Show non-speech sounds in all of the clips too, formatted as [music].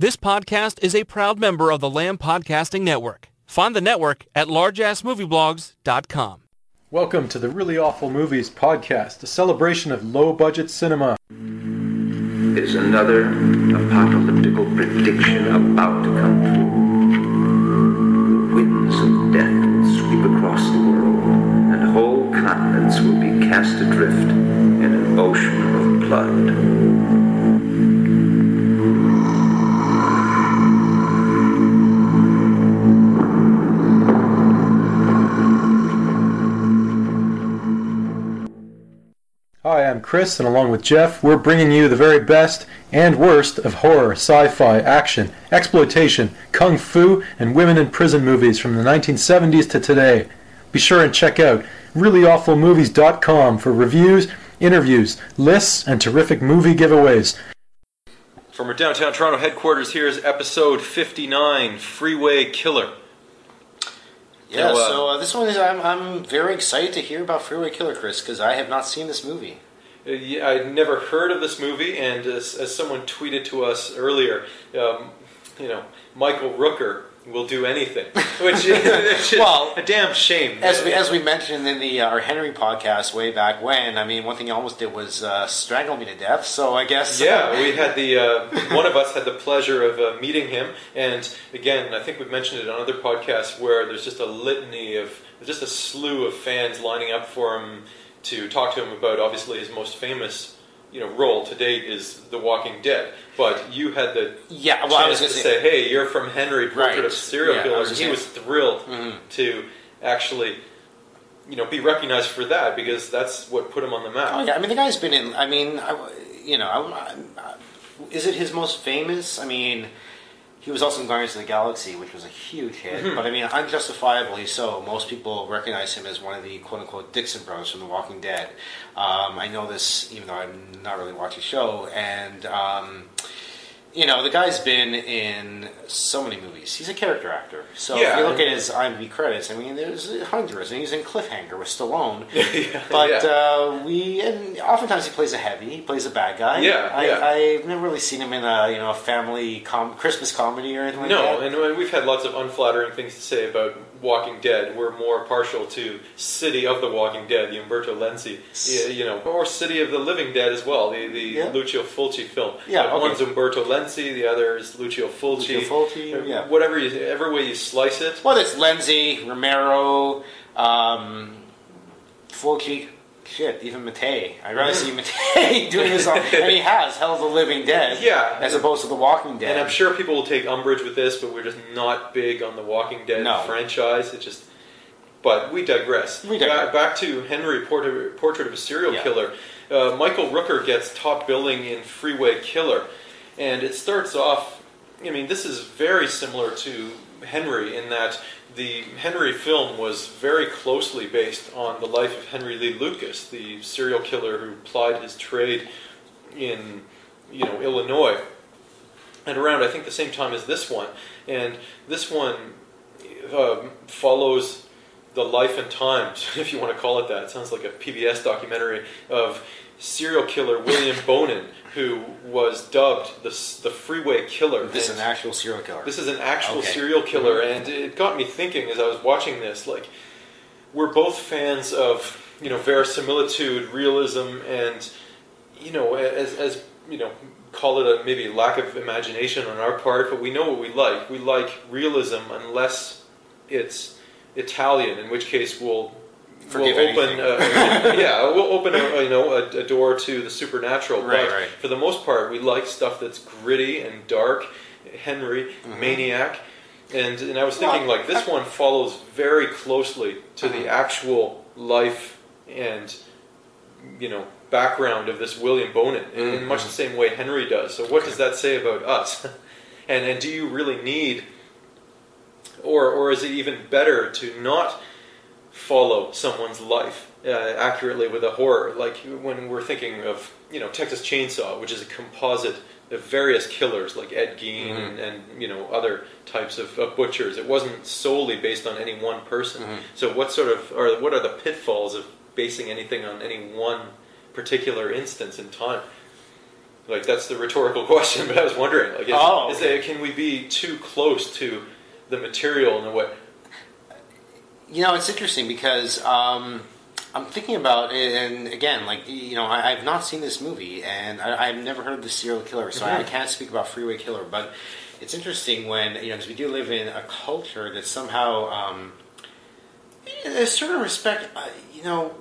This podcast is a proud member of the Lamb Podcasting Network. Find the network at largeassmovieblogs.com. Welcome to the Really Awful Movies podcast, a celebration of low budget cinema. Is another apocalyptic prediction about to come true? The winds of death will sweep across the world, and whole continents will be cast adrift in an ocean of blood. Hi, I'm Chris, and along with Jeff, we're bringing you the very best and worst of horror, sci fi, action, exploitation, kung fu, and women in prison movies from the 1970s to today. Be sure and check out reallyawfulmovies.com for reviews, interviews, lists, and terrific movie giveaways. From our downtown Toronto headquarters, here's episode 59 Freeway Killer. Yeah, So, uh, so uh, this one is I'm, I'm very excited to hear about Freeway Killer, Chris, because I have not seen this movie. Uh, yeah, I'd never heard of this movie, and as, as someone tweeted to us earlier, um, you know, Michael Rooker will do anything, [laughs] which is Well, a damn shame. As we, as we mentioned in the uh, our Henry podcast way back when, I mean, one thing he almost did was uh, strangle me to death. So I guess Yeah, we had the uh, one of us had the pleasure of uh, meeting him, and again, I think we've mentioned it on other podcasts where there's just a litany of just a slew of fans lining up for him to talk to him about obviously his most famous you know role to date is The Walking Dead. But you had the Yeah, well, I was chance gonna to say- hey, you're from Henry Portrait Right. of Serial Yeah, I Killers, was and he was thrilled Mhm. to actually you know be recognized for that because that's what put him on the map. Oh, yeah, I mean, the guy's been in. I mean, I, you know, I, I, is it his most famous? I mean, he was also in Guardians of the Galaxy, which was a huge hit. Mm-hmm. But I mean, unjustifiably so. Most people recognize him as one of the quote unquote Dixon brothers from The Walking Dead. Um, I know this, even though I'm not really watching the show, and. Um, you know, the guy's been in so many movies. He's a character actor. So Yeah. if you look at his IMDb credits, I mean, there's hundreds. And he's in Cliffhanger with Stallone. [laughs] Yeah, But yeah. uh, we, and oftentimes he plays a heavy. He plays a bad guy. Yeah, I, yeah. I've never really seen him in a you know a family com- Christmas comedy or anything like No, that. and uh, we've had lots of unflattering things to say about Walking Dead. We're more partial to City of the Walking Dead, the Umberto Lenzi, you know, or City of the Living Dead as well, the, the. Lucio Fulci film. Yeah, But okay. One's Umberto Lenzi, the other is Lucio Fulci. Lucio Fulci, Uh, yeah. Whatever you, every way you slice it. Well, it's Lenzi, Romero, um, Fulci. Shit, even Mattei. I'd rather see Mattei [laughs] doing this, on, and he [laughs] has Hell of the Living Dead, Yeah. as opposed to The Walking Dead. And I'm sure people will take umbrage with this, but we're just not big on the Walking Dead No. franchise. It just, but we digress. We digress. Back, back to Henry Portrait, Portrait of a Serial Yeah. Killer. Uh, Michael Rooker gets top billing in Freeway Killer, and it starts off. I mean, this is very similar to Henry in that the Henry film was very closely based on the life of Henry Lee Lucas, the serial killer who plied his trade in, you know, Illinois and around I think the same time as this one. And this one um, follows the life and times, [laughs] if you want to call it that. It sounds like a PBS documentary of serial killer William [laughs] Bonin, who was dubbed the the Freeway Killer. this is an actual serial killer. this is an actual Okay. serial killer, Mhm. and it got me thinking as I was watching this. Like, we're both fans of you know verisimilitude, realism, and you know as as you know call it a maybe lack of imagination on our part, but we know what we like. We like realism unless it's Italian, in which case we'll. Forgive we'll open, anything. uh, [laughs] yeah, we'll open a, you know a, a door to the supernatural. Right, but right. for the most part, we like stuff that's gritty and dark. Henry, maniac, and and I was thinking Mm-hmm. Well, like this one follows very closely to the Mhm. actual life and you know background of this William Bonin in, in much the same way Henry does. So what does that say about us? [laughs] and and do you really need, or or is it even better to not follow someone's life uh, accurately with a horror? Like when we're thinking of you know Texas Chainsaw, which is a composite of various killers like Ed Gein Mhm. and, and you know other types of, of butchers. It wasn't solely based on any one person. Mhm. So what sort of or what are the pitfalls of basing anything on any one particular instance in time? Like that's the rhetorical [laughs] question, but I was wondering, like, is, Oh, is okay. it, can we be too close to the material in a way? You know, it's interesting because um, I'm thinking about it, and again, like you know, I, I've not seen this movie, and I, I've never heard of the serial killer, so I, I can't speak about Freeway Killer. But it's interesting when you know, because we do live in a culture that somehow, um, in a certain respect, uh, you know,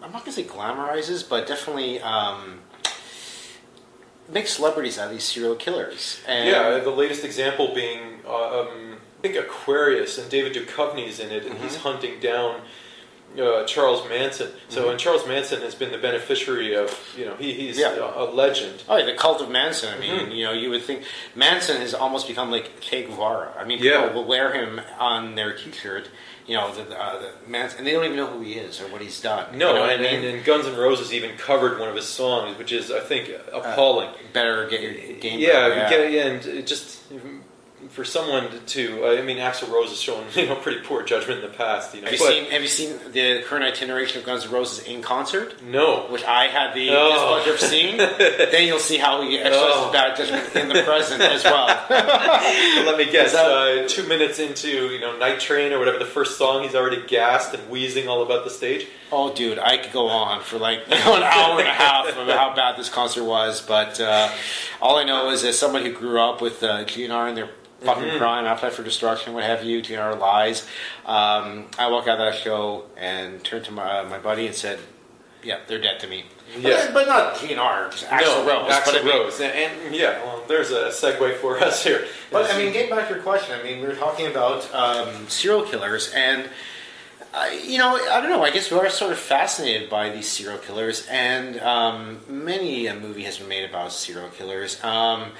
I'm not going to say glamorizes, but definitely. Um, Makes celebrities out of these serial killers, and Yeah, the latest example being, uh, um, I think Aquarius, and David Duchovny's in it, and he's Mm-hmm. hunting down uh, Charles Manson. So, Mm-hmm. and Charles Manson has been the beneficiary of, you know, he, he's Yeah. a, a legend. Oh, yeah, the cult of Manson. I mean, Mm-hmm. you know, you would think Manson has almost become like Che Guevara. I mean, people Yeah. will wear him on their T-shirt. You know, the, uh, the Manson, and they don't even know who he is or what he's done. No, you know and, I mean? and, and Guns N' Roses even covered one of his songs, which is, I think, appalling. Better get your game. yeah, right, Get, yeah, and it just for someone to, I mean, Axl Rose has shown [laughs] you know pretty poor judgment in the past. You know, Have you seen Have you seen the current iteration of Guns N' Roses in concert? no, Which I had the Oh. displeasure of seeing. [laughs] then you'll see how he exercises Oh. bad judgment in the present as well. [laughs] let me guess. That, uh, two minutes into you know Night Train or whatever the first song, he's already gassed and wheezing all about the stage. Oh, dude, I could go on for like you know, an hour and a half of how bad this concert was, but uh, all I know is as someone who grew up with uh, GNR and their fucking Mm-hmm. crime, Appetite for Destruction, what have you, GNR Lies, um, I walked out of that show and turned to my, my buddy and said, yeah, they're dead to me. Yeah. But, but not just Axl no, Rose. But Rose, and, and yeah, well, there's a segue for us here. But I mean, getting back to your question, I mean, we were talking about um, serial killers, and uh, you know, I don't know. I guess we are sort of fascinated by these serial killers, and um, many a movie has been made about serial killers. Um,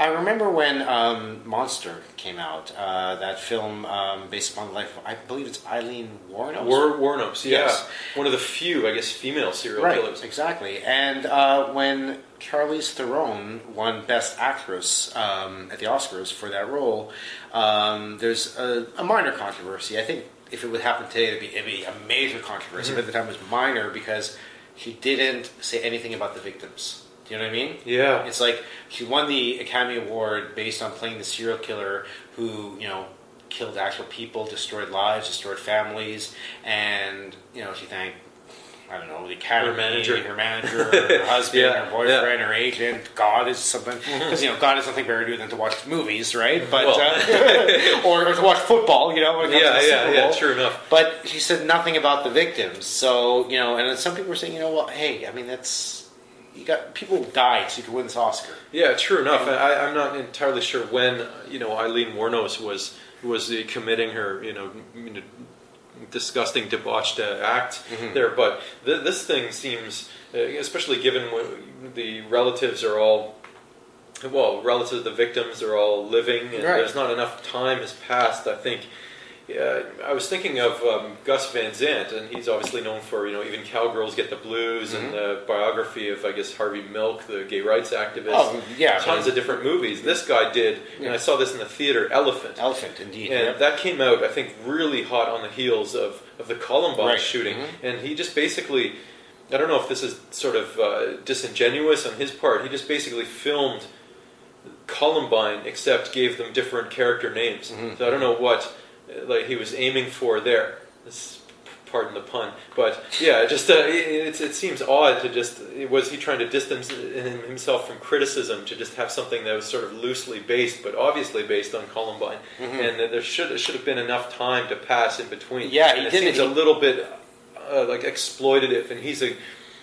I remember when um, Monster came out, uh, that film um, based upon the life. Of, I believe it's Eileen Warren. War, Warnops, yeah, Yes. one of the few, I guess, female serial Right, killers. exactly. And uh, when Charlize Theron won Best Actress um, at the Oscars for that role, um, there's a, a minor controversy. I think if it would happen today, it'd be, it'd be a major controversy. But at the time, it was minor because she didn't say anything about the victims. Do you know what I mean? Yeah, It's like she won the Academy Award based on playing the serial killer who, you know, killed actual people, destroyed lives, destroyed families, and you know she thanked. I don't know the academy, Her manager. her manager, [laughs] her husband, Yeah, her boyfriend, her agent. God is something because you know God is something better to do than to watch movies, right? But Well. uh, or, [laughs] or to watch football, you know. When it comes yeah, yeah, yeah. True enough. But she said nothing about the victims. So you know, and some people were saying, you know, well, hey, I mean, that's you got people died so you could win this Oscar. Yeah, true enough. I, I'm not entirely sure when you know Aileen Wuornos was was committing her you know disgusting debauched uh, act Mm-hmm. there, but th- this thing seems, uh, especially given the relatives are all. Well, relatives of the victims are all living, and Right. there's not enough time has passed. I think. Yeah, I was thinking of um, Gus Van Sant, and he's obviously known for you know even cowgirls get the blues and Mm-hmm. the biography of I guess Harvey Milk, the gay rights activist Oh, yeah, tons of different movies. This guy did, and I saw this in the theater, Elephant. Elephant, indeed. And yep. that came out, I think, really hot on the heels of, of the Columbine Right. shooting. Mhm. And he just basically, I don't know if this is sort of uh, disingenuous on his part, he just basically filmed Columbine, except gave them different character names. Mm-hmm. So I don't know what uh, like he was aiming for there. This, pardon the pun, but yeah, just uh, it, it seems odd to just was he trying to distance himself from criticism to just have something that was sort of loosely based, but obviously based on Columbine, and there should should have been enough time to pass in between. Mm-hmm. Yeah, he and it didn't- seems a little bit uh, like exploitative, and he's a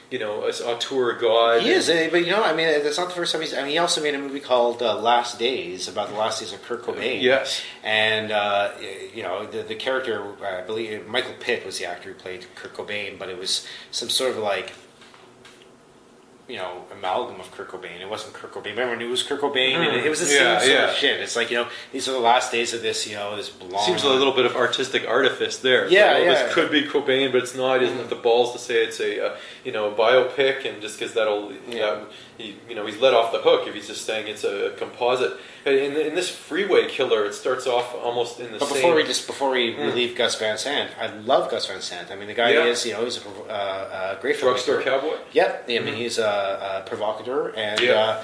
you know as a auteur god. He is, but you know, I mean, that's not the first time he's. I mean, he also made a movie called uh, Last Days about the last days of Kurt Cobain. Yes. and uh, you know, the the character, I believe Michael Pitt was the actor who played Kurt Cobain, but it was some sort of like. You know, amalgam of Kurt Cobain. It wasn't Kurt Cobain. Remember it was Kurt Cobain? And it, it was the same Yeah, sort yeah. of shit. It's like you know, these are the last days of this. You know, this blonde. Seems a little bit of artistic artifice there. Yeah, Like, oh, yeah. This could be Cobain, but it's not. Doesn't it the balls to say it's a uh, you know a biopic, and just because that'll Yeah. yeah. he, you know he's let off the hook if he's just saying it's a composite. in, in this freeway killer, it starts off almost in the But same. before we just before we leave Gus Van Sant, I love Gus Van Sant. I mean, the guy Yeah. is you know he's a uh, uh, great drugstore cowboy. Yep, I mean he's a, a provocateur, and Yeah. uh,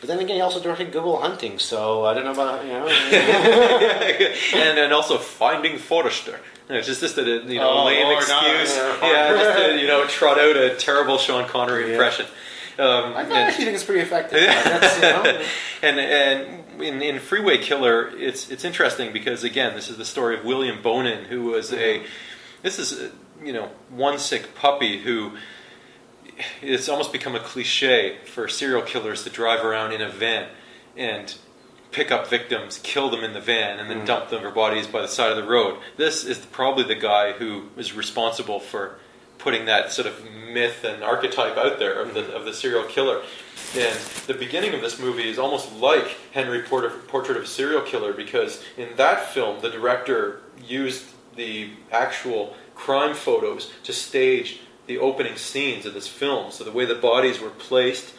but then again, he also directed Good Will Hunting. So I don't know about you know. [laughs] and and also finding Forrester. It's just just a you know Oh, lame excuse. yeah, just to [laughs] you know trot out a terrible Sean Connery impression. Um, I and- actually think it's pretty effective. [laughs] That's, you know, and and in, in Freeway Killer, it's it's interesting because again, this is the story of William Bonin, who was a this is a, you know one sick puppy who it's almost become a cliche for serial killers to drive around in a van and pick up victims, kill them in the van, and then mm. dump their bodies by the side of the road. This is probably the guy who is responsible for putting that sort of myth and archetype out there of the mm. of the serial killer. And the beginning of this movie is almost like Henry Porter, Portrait of a Serial Killer because in that film the director used the actual crime photos to stage the opening scenes of this film. So the way the bodies were placed,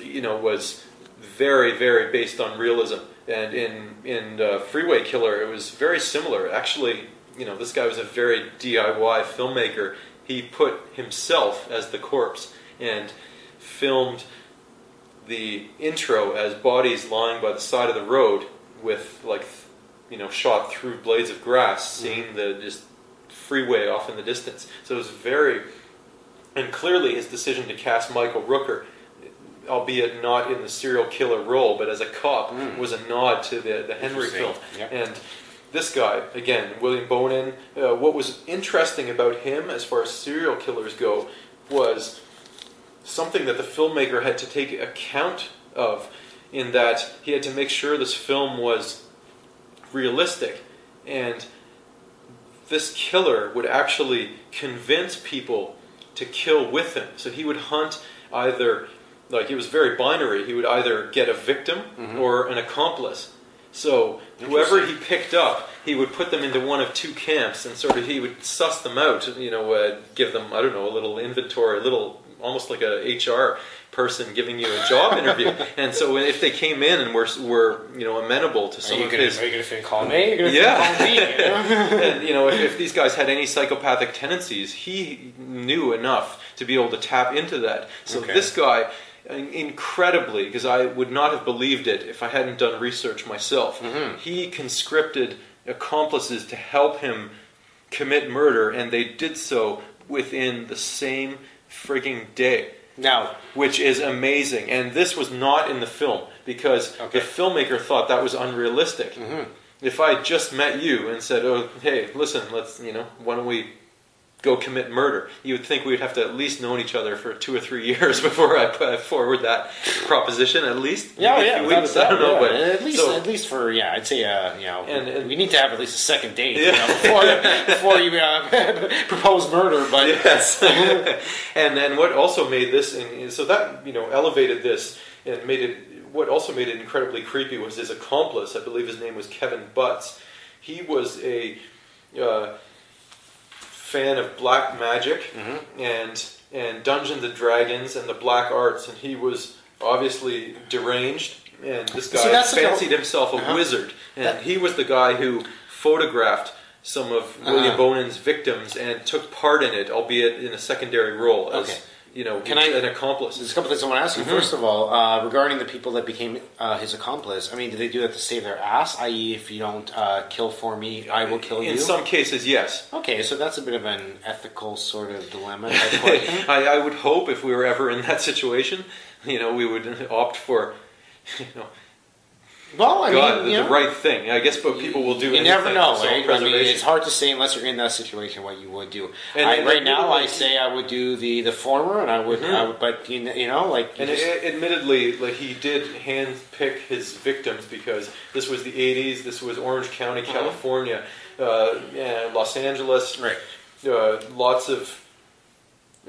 you know, was very, very based on realism. And in in uh, Freeway Killer, it was very similar. Actually, you know, this guy was a very DIY filmmaker. He put himself as the corpse and filmed the intro as bodies lying by the side of the road with like you know shot through blades of grass seeing the just freeway off in the distance so it was very and clearly his decision to cast michael rooker albeit not in the serial killer role but as a cop was a nod to the, the henry film. Yep. and this guy again william bonin uh, what was interesting about him as far as serial killers go was something that the filmmaker had to take account of in that he had to make sure this film was realistic. And this killer would actually convince people to kill with him. So he would hunt either like it was very binary. He would either get a victim or an accomplice. So whoever he picked up he would put them into one of two camps and sort of he would suss them out you know uh, give them i don't know a little inventory a little almost like a hr person giving you a job interview [laughs] and so if they came in and were, were you know amenable to are some you of gonna, his are you gonna call me? You're gonna Yeah. call me? You [laughs] know? and you know, if, if these guys had any psychopathic tendencies, he knew enough to be able to tap into that. So Okay. this guy, incredibly, because I would not have believed it if I hadn't done research myself, Mm-hmm. he conscripted accomplices to help him commit murder, and they did so within the same frigging day Now, which is amazing. And this was not in the film because Okay. the filmmaker thought that was unrealistic. Mm-hmm. If I just met you and said, "Oh, hey, listen, let's you know, why don't we go commit murder?" You would think we'd have to at least known each other for two or three [laughs] years before I put forward that proposition. At least, yeah, yeah, few weeks, I don't know, yeah. but at least, so- at least for yeah, I'd say uh, you know, And- and- we need to have at least a second date you know, before [laughs] before you uh, [laughs] propose murder. But yes. and then what also made this, and so that you know elevated this and made it. What also made it incredibly creepy was his accomplice. I believe his name was Kevin Butts. He was a uh, fan of black magic and and Dungeons and Dragons and the black arts, and he was obviously deranged. And this guy See, fancied whole- himself a Uh-huh. wizard, and That- he was the guy who photographed some of William Uh-huh. Bonin's victims and took part in it, albeit in a secondary role as Okay. You know Can I- an accomplice. There's a couple things I want to ask Mm-hmm. you. First of all, uh, regarding the people that became uh, his accomplice, I mean, did they do that to save their ass? I.e., if you don't uh, kill for me, I will kill you. In some cases, yes. Okay, so that's a bit of an ethical sort of dilemma. [laughs] I, I would hope if we were ever in that situation, you know, we would opt for, [laughs] you know, well, I God, mean, the, you the right thing. I guess, but people will do. It. You anything never know, right? I mean, it's hard to say unless you're in that situation what you would do. And- I, and right now, I say I would do the the former, and I would, I would but you kn- you know, like you And just- a- admittedly, like he did hand pick his victims because this was the '80s. This was Orange County, California, uh, and Los Angeles. right. uh, lots of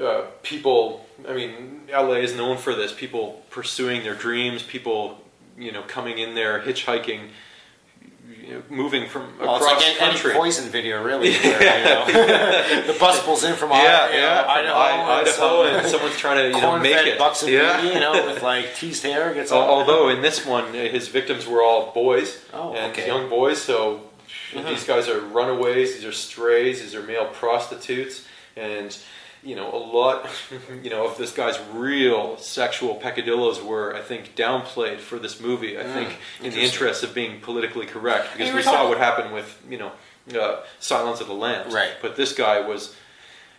uh, people. I mean, LA is known for this. People pursuing their dreams. People, you know, coming in there hitchhiking, you know, moving from Well, it's across like any, any country. poison video, really. [laughs] where, you know, the bus pulls in from yeah, Idaho, yeah, from Idaho, and Idaho, and someone's trying to you know make it. bucks and yeah. beauty, you know, with [laughs] like teased hair. Gets all, Although in this one, uh, his victims were all boys Oh, and okay. young boys, so these guys are runaways. These are strays. These are male prostitutes, and you know a lot, [laughs] you know, of this guy's real sexual peccadillos were, I think, downplayed for this movie. I think in the interest of being politically correct, because we saw what happened with you know uh, Silence of the Lambs, Right. But this guy was,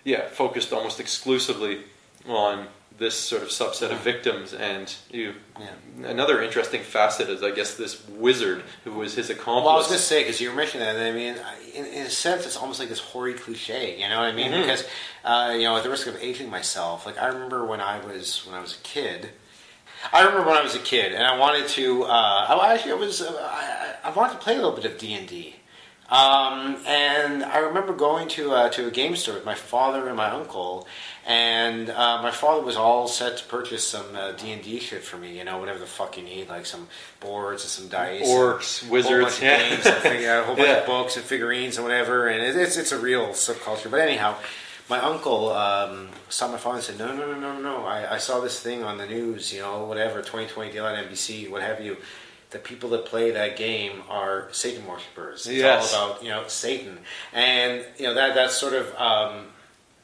yeah, focused almost exclusively on this sort of subset of victims and you Yeah. another interesting facet is i guess this wizard who was his accomplice Well, I was going to say because you were mentioning that. I mean, in, in a sense, it's almost like this hoary cliche. You know what I mean? Mhm. Because uh, you know, at the risk of aging myself, like I remember when I was when I was a kid. I remember when I was a kid, and I wanted to. Uh, I actually, I was. Uh, I, I wanted to play a little bit of D and D. Um, and I remember going to uh, to a game store with my father and my uncle, and uh, my father was all set to purchase some uh, D and D shit for me. You know, whatever the fuck you need, like some boards and some dice, orcs wizards whole bunch of yeah. games, and a whole bunch [laughs] Yeah. of books and figurines and whatever. And it, it's it's a real subculture. But anyhow, my uncle um, saw my father and said, "No, no, no, no, no! I, I saw this thing on the news. You know, whatever, 2020 deal on NBC, what have you." The people that play that game are Satan worshippers. It's Yes. all about you know Satan, and you know that that's sort of um,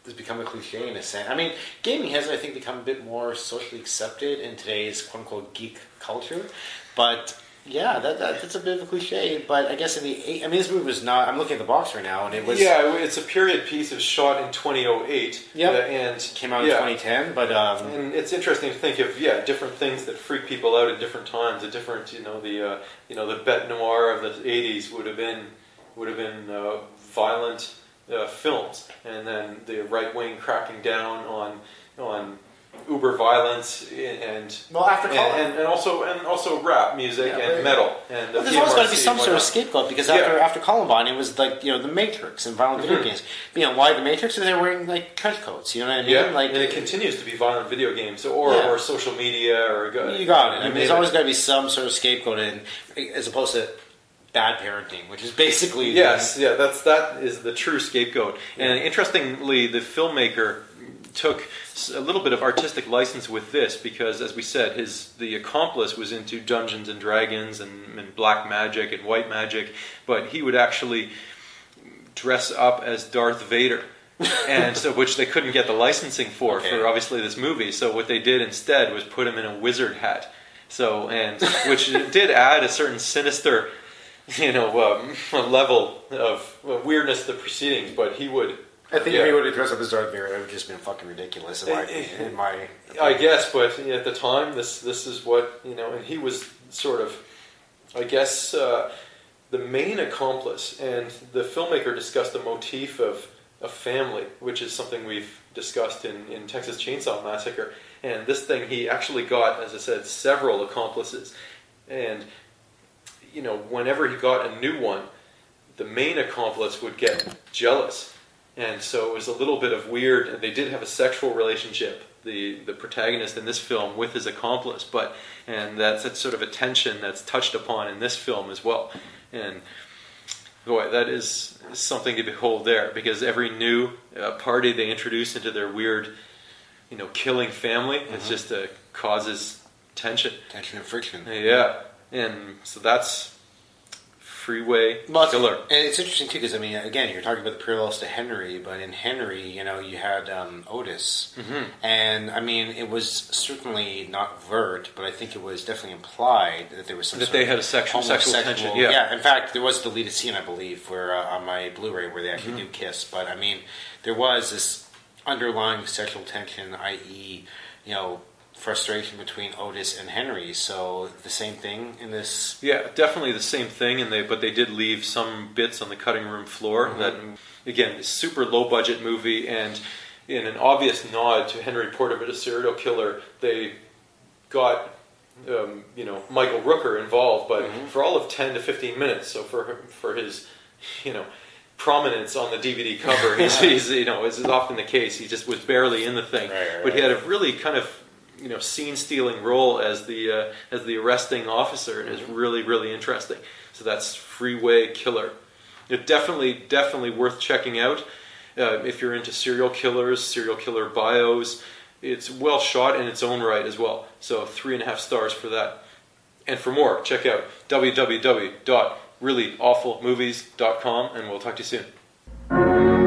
has become a cliche in a sense. I mean, gaming has, I think, become a bit more socially accepted in today's quote unquote geek culture. But yeah, that, that that's a bit of a cliche. But I guess in the eight, I mean, this movie was not. I'm looking at the box right now, and it was yeah it's a period piece of shot in 2008 Yep. uh, and came out in yeah. 2010. But um, and it's interesting to think of yeah different things that freak people out at different times at different you know the uh, you know the noir of the 80s would have been would have been uh, violent uh, films and then the right wing cracking down on on uber violence and well, after and, and, and also and also rap music Yeah, and right. metal and Well, there's always got to be some sort of scapegoat because Yeah. after after Columbine, it was like you know the Matrix and violent video Mhm. games. You know why the Matrix? Because they're wearing like trench coats. You know what I mean? Yeah, like and it continues to be violent video games or, Yeah. or social media or You got it. I mean, there's name always got to be some sort of scapegoat, in, as opposed to bad parenting, which is basically Yes, yeah, that's that is the true scapegoat. And interestingly, the filmmaker took a little bit of artistic license with this because, as we said, his the accomplice was into Dungeons and Dragons and, and black magic and white magic, but he would actually dress up as Darth Vader. [laughs] and so which they couldn't get the licensing for Okay. for obviously this movie so what they did instead was put him in a wizard hat so and which [laughs] did add a certain sinister you know, um, level of weirdness to the proceedings, but he would, I think if he would have dressed up as Darth Vader, it would have just been fucking ridiculous. In my, eh, eh, in my eh, I guess, but at the time, this this is what you know, and he was sort of, I guess, uh, the main accomplice, and the filmmaker discussed the motif of a family, which is something we've discussed in in Texas Chainsaw Massacre, and this thing he actually got, as I said, several accomplices, and you know, whenever he got a new one, the main accomplice would get jealous. And so it was a little bit of weird. They did have a sexual relationship, the, the protagonist in this film with his accomplice, but and that's, that's sort of a tension that's touched upon in this film as well. And boy, that is something to behold there because every new uh, party they introduce into their weird, you know, killing family, it's just uh, causes tension. tension and friction. Yeah, and so that's Freeway Well, it's- Killer. And it's interesting too because I mean, again, you're talking about the parallels to Henry, but in Henry, you know, you had um, Otis, Mhm. and I mean, it was certainly not vert, but I think it was definitely implied that there was some That they had a sexual sexual homosexual- tension. Yeah. In fact, there was a deleted scene, I believe, where uh, on my Blu-ray where they actually Mm-hmm. do kiss. But I mean, there was this underlying sexual tension, i.e., you know, frustration between Otis and Henry. So the same thing in this. Yeah, definitely the same thing, and they but they did leave some bits on the cutting room floor. Mm-hmm. That again, super low budget movie, and in an obvious nod to Henry Porter, but a serial killer, they got um, you know Michael Rooker involved, but Mm-hmm. for all of ten to fifteen minutes. So for for his you know prominence on the DVD cover, [laughs] he's, he's you know as is often the case, he just was barely in the thing. Right, right, but he had a really kind of you know scene stealing role as the uh, as the arresting officer and is really really interesting. So that's Freeway Killer. It definitely definitely worth checking out uh, if you're into serial killers, serial killer bios. It's well shot in its own right as well. So three and a half stars for that. And for more, check out www.reallyawfulmovies.com, and we'll talk to you soon.